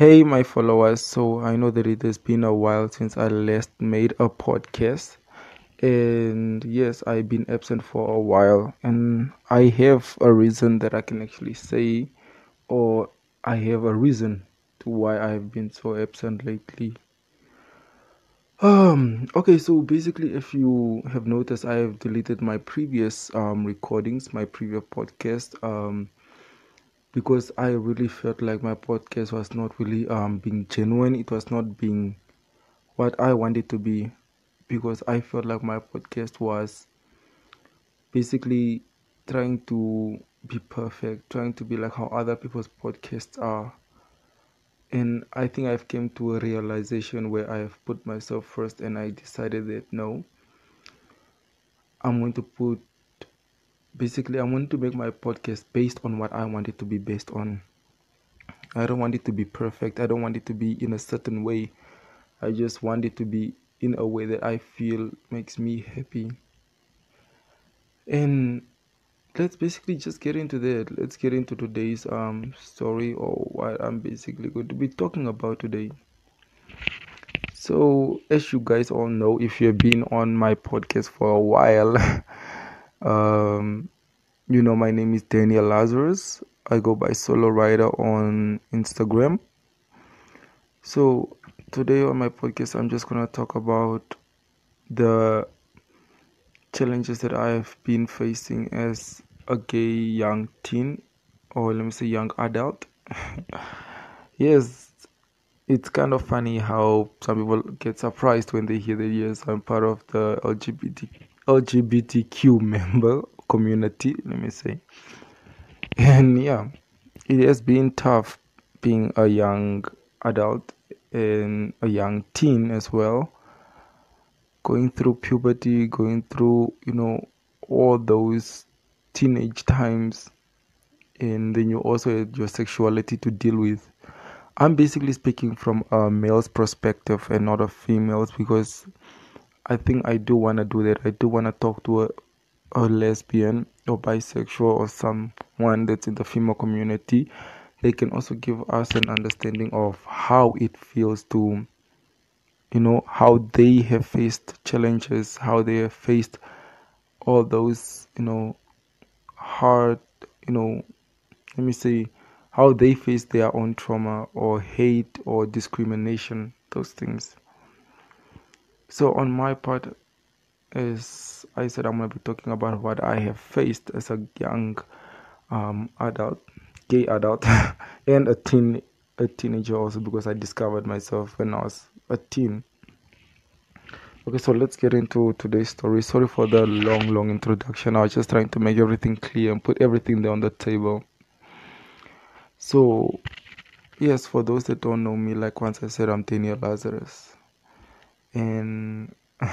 Hey, my followers. So I know that it has been a while since I last made a podcast. And yes, I've been absent for a while. And I have a reason that I can actually say, or I have a reason to why I've been so absent lately. Um, okay, so basically, if you have noticed, I have deleted my previous um, recordings, my previous podcast. Um, because I really felt like my podcast was not really um being genuine. It was not being what I wanted to be because I felt like my podcast was basically trying to be perfect, trying to be like how other people's podcasts are. And I think I've came to a realization where I have put myself first and I decided that no, I'm going to put basically I want to make my podcast based on what I want it to be based on. I don't want it to be perfect. I don't want it to be in a certain way. I just want it to be in a way that I feel makes me happy. And let's basically just get into that. Let's get into today's um story or what I'm basically going to be talking about today. So, as you guys all know, if you've been on my podcast for a while, Um, you know, my name is Daniel Lazarus. I go by Solo Rider on Instagram. So, today on my podcast, I'm just gonna talk about the challenges that I've been facing as a gay young teen, or let me say young adult. yes, it's kind of funny how some people get surprised when they hear that yes, I'm part of the LGBT LGBTQ member community, let me say. And yeah, it has been tough being a young adult and a young teen as well. Going through puberty, going through, you know, all those teenage times, and then you also had your sexuality to deal with. I'm basically speaking from a male's perspective and not a female's because I think I do want to do that. I do want to talk to a, a lesbian or bisexual or someone that's in the female community. They can also give us an understanding of how it feels to, you know, how they have faced challenges, how they have faced all those, you know, hard, you know, let me say, how they face their own trauma or hate or discrimination, those things. So on my part, as I said, I'm gonna be talking about what I have faced as a young um, adult, gay adult, and a teen, a teenager also because I discovered myself when I was a teen. Okay, so let's get into today's story. Sorry for the long, long introduction. I was just trying to make everything clear and put everything there on the table. So, yes, for those that don't know me, like once I said, I'm Daniel Lazarus and to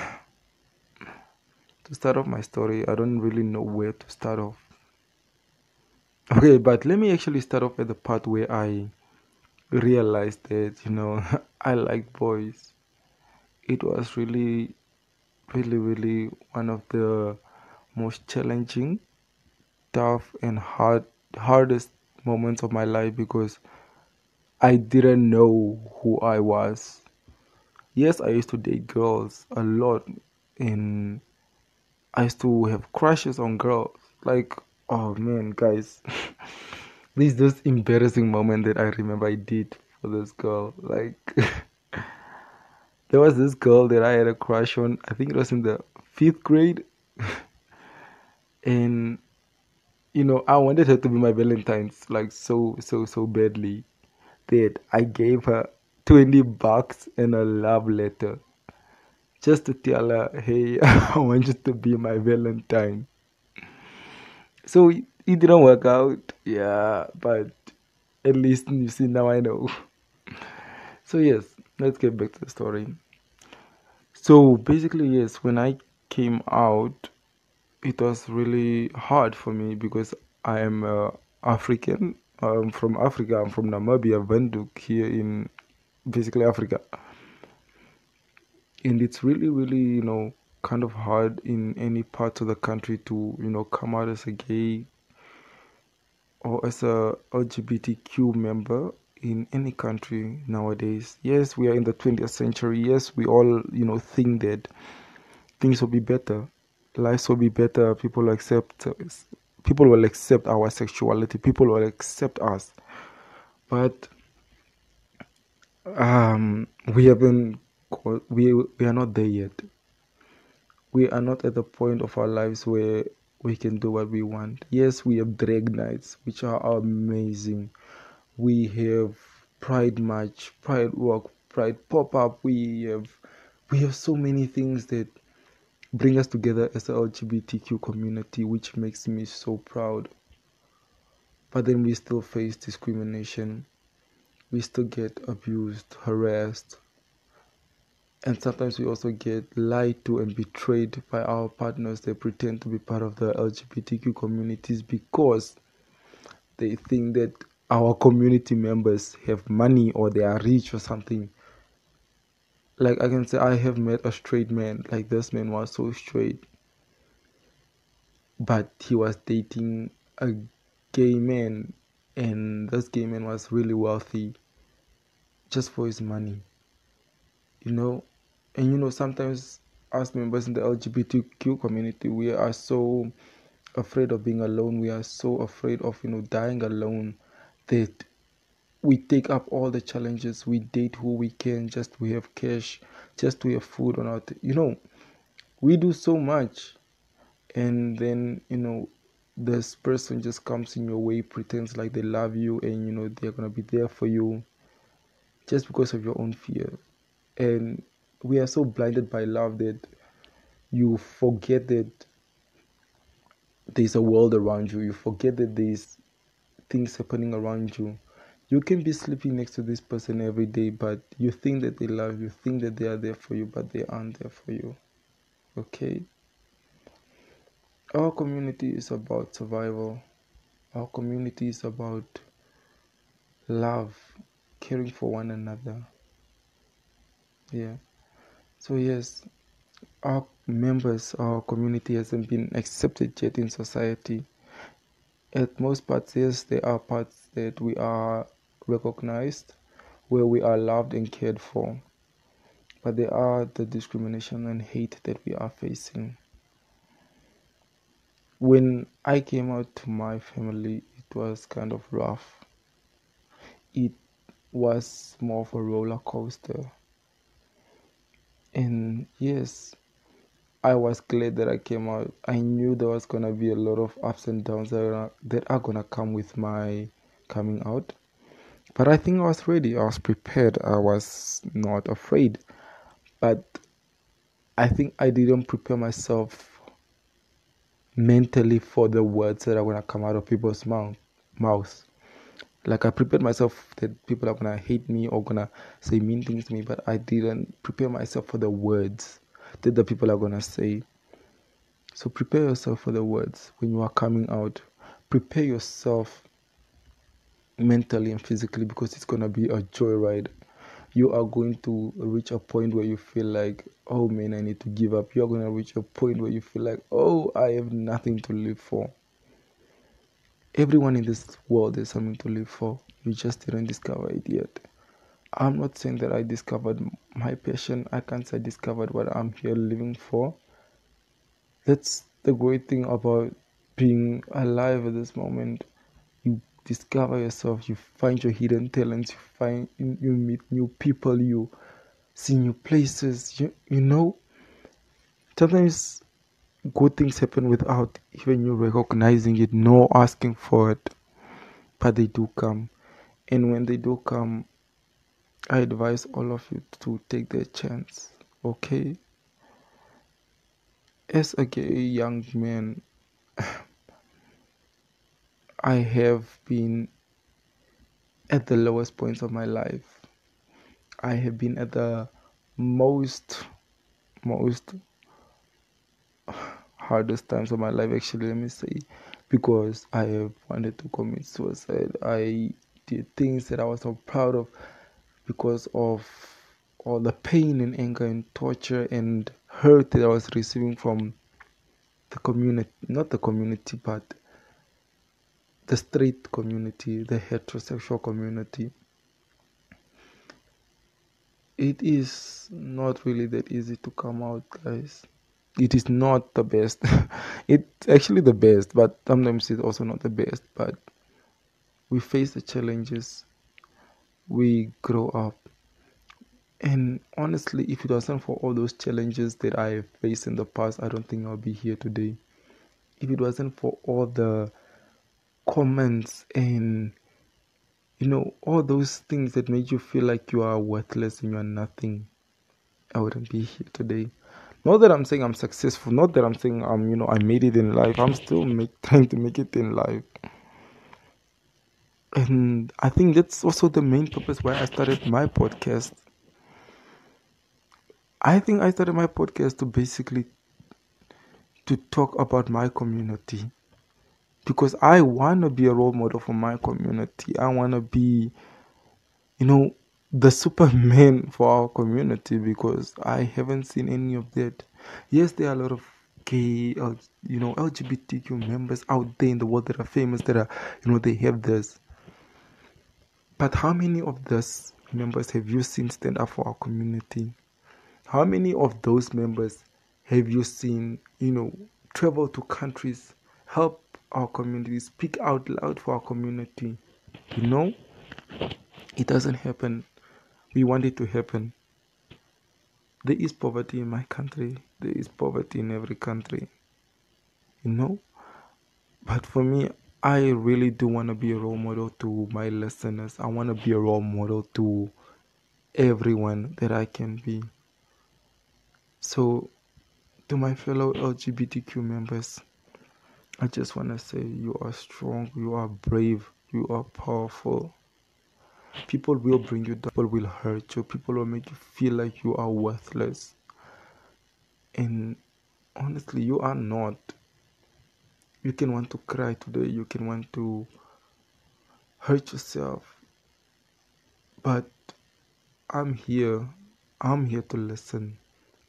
start off my story i don't really know where to start off. Okay but let me actually start off at the part where i realized that you know i like boys. It was really really really one of the most challenging tough and hard hardest moments of my life because i didn't know who i was yes, I used to date girls a lot, and I used to have crushes on girls. Like, oh man, guys, these those embarrassing moment that I remember I did for this girl. Like, there was this girl that I had a crush on. I think it was in the fifth grade, and you know, I wanted her to be my Valentine's like so, so, so badly that I gave her 20 bucks and a love letter just to tell her, hey, I want you to be my Valentine. So it, it didn't work out, yeah, but at least you see now I know. So, yes, let's get back to the story. So, basically, yes, when I came out, it was really hard for me because I am uh, African. I'm from Africa. I'm from Namibia, Windhoek, here in basically Africa. And it's really, really, you know, kind of hard in any part of the country to, you know, come out as a gay or as a LGBTQ member in any country nowadays. Yes, we are in the 20th century. Yes, we all, you know, think that things will be better. Lives will be better. People will accept people will accept our sexuality. People will accept us. But um, we haven't we we are not there yet. We are not at the point of our lives where we can do what we want. Yes, we have drag nights, which are amazing. We have pride march, pride walk, pride pop up. We have we have so many things that bring us together as the LGBTQ community, which makes me so proud. But then we still face discrimination. We still get abused, harassed, and sometimes we also get lied to and betrayed by our partners they pretend to be part of the lgbtq communities because they think that our community members have money or they are rich or something. Like i can say i have met a straight man like this man was so straight but he was dating a gay man and this gay man was really wealthy just for his money you know? And you know sometimes us members in the lgbtq community we are so afraid of being alone. We are so afraid of you know dying alone that we take up all the challenges. We date who we can just we have cash just to have food on our t- you know? We do so much. And then you know this person just comes in your way pretends like they love you and you know they're gonna be there for you just because of your own fear and we are so blinded by love that you forget that there's a world around you. You forget that there's things happening around you. You can be sleeping next to this person every day, but you think that they love you, think that they are there for you, but they aren't there for you. Okay? Our community is about survival. Our community is about love, caring for one another. Yeah. So, yes, our members, our community hasn't been accepted yet in society. At most parts, yes, there are parts that we are recognized, where we are loved and cared for. But there are the discrimination and hate that we are facing. When I came out to my family, it was kind of rough. It was more of a roller coaster. And yes i was glad that i came out. I knew there was gonna be a lot of ups and downs that are, that are gonna come with my coming out. But i think i was ready. I was prepared. I was not afraid. But i think i didn't prepare myself mentally for the words that are gonna come out of people's mouth mouths like I prepared myself that people are gonna hate me or gonna say mean things to me, but I didn't prepare myself for the words that the people are gonna say. So prepare yourself for the words when you are coming out. Prepare yourself mentally and physically because it's gonna be a joyride. You are going to reach a point where you feel like, oh man, I need to give up. You are gonna reach a point where you feel like, oh, I have nothing to live for. Everyone in this world has something to live for. You just didn't discover it yet. I'm not saying that I discovered my passion. I can't say I discovered what I'm here living for. That's the great thing about being alive at this moment. You discover yourself, you find your hidden talents, you find you meet new people, you see new places. You you know. Sometimes good things happen without even you recognizing it, no asking for it, but they do come. And when they do come, I advise all of you to take their chance, okay? As a young man, I have been at the lowest points of my life. I have been at the most, most hardest times of my life actually let me say because i have wanted to commit suicide i did things that i was so proud of because of all the pain and anger and torture and hurt that i was receiving from the community not the community but the straight community the heterosexual community it is not really that easy to come out, guys. It is not the best. it's actually the best, but sometimes it's also not the best. But we face the challenges, we grow up. And honestly, if it wasn't for all those challenges that I faced in the past, I don't think I'll be here today. If it wasn't for all the comments and you know all those things that made you feel like you are worthless and you are nothing i wouldn't be here today. Not that i'm saying i'm successful not that i'm saying i'm you know i made it in life. I'm still make, trying to make it in life. And i think that's also the main purpose why i started my podcast. I think i started my podcast to basically to talk about my community because I want to be a role model for my community. I want to be, you know, the superman for our community because I haven't seen any of that. Yes, there are a lot of gay, uh, you know, LGBTQ members out there in the world that are famous, that are, you know, they have this. But how many of those members have you seen stand up for our community? How many of those members have you seen, you know, travel to countries, help our community, speak out loud for our community. You know, it doesn't happen. We want it to happen. There is poverty in my country, there is poverty in every country. You know, but for me, I really do want to be a role model to my listeners. I want to be a role model to everyone that I can be. So, to my fellow LGBTQ members, I just want to say you are strong, you are brave, you are powerful. People will bring you down, people will hurt you, people will make you feel like you are worthless. And honestly, you are not. You can want to cry today, you can want to hurt yourself. But I'm here. I'm here to listen.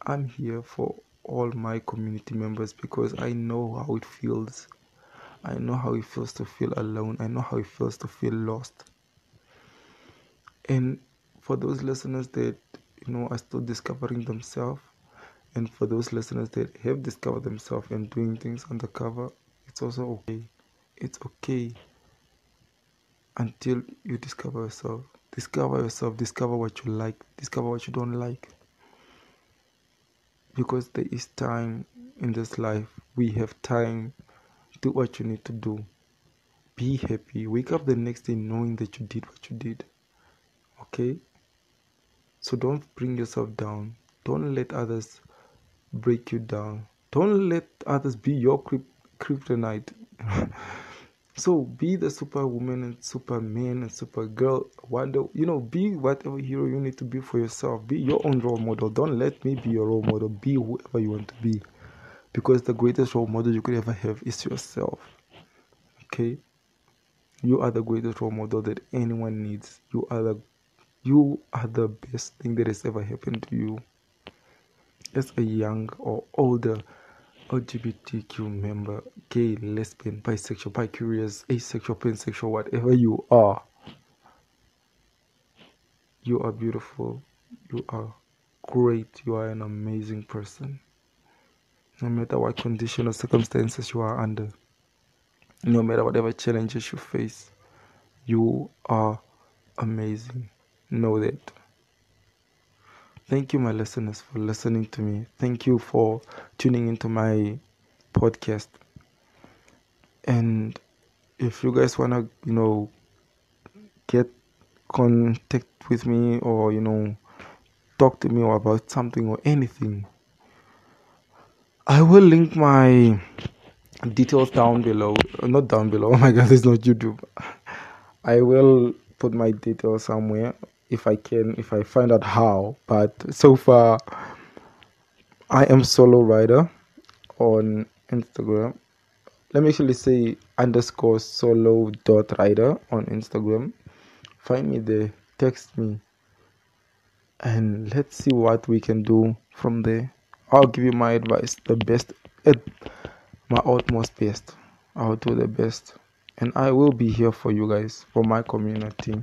I'm here for all my community members because I know how it feels. I know how it feels to feel alone. I know how it feels to feel lost. And for those listeners that you know are still discovering themselves, and for those listeners that have discovered themselves and doing things undercover, it's also okay. It's okay until you discover yourself. Discover yourself, discover what you like, discover what you don't like because there is time in this life. We have time. Do what you need to do. Be happy. Wake up the next day knowing that you did what you did. Okay? So don't bring yourself down. Don't let others break you down. Don't let others be your kryptonite. So be the superwoman and superman and supergirl. Wonder, you know, be whatever hero you need to be for yourself. Be your own role model. Don't let me be your role model. Be whoever you want to be, because the greatest role model you could ever have is yourself. Okay, you are the greatest role model that anyone needs. You are the, you are the best thing that has ever happened to you. As a young or older LGBTQ member, gay, lesbian, bisexual, bicurious, asexual, pansexual, whatever you are, you are beautiful. You are great. You are an amazing person. No matter what condition or circumstances you are under, no matter whatever challenges you face, you are amazing. Know that. Thank you, my listeners, for listening to me. Thank you for tuning into my podcast. And if you guys want to, you know, get contact with me or, you know, talk to me about something or anything, I will link my details down below. Not down below. Oh my god, it's not YouTube. I will put my details somewhere if I can, if I find out how. But so far, I am solo rider on Instagram. Let me actually say underscore solo dot rider on Instagram. Find me there, text me, and let's see what we can do from there. I'll give you my advice, the best, at my utmost best. I'll do the best, and I will be here for you guys, for my community.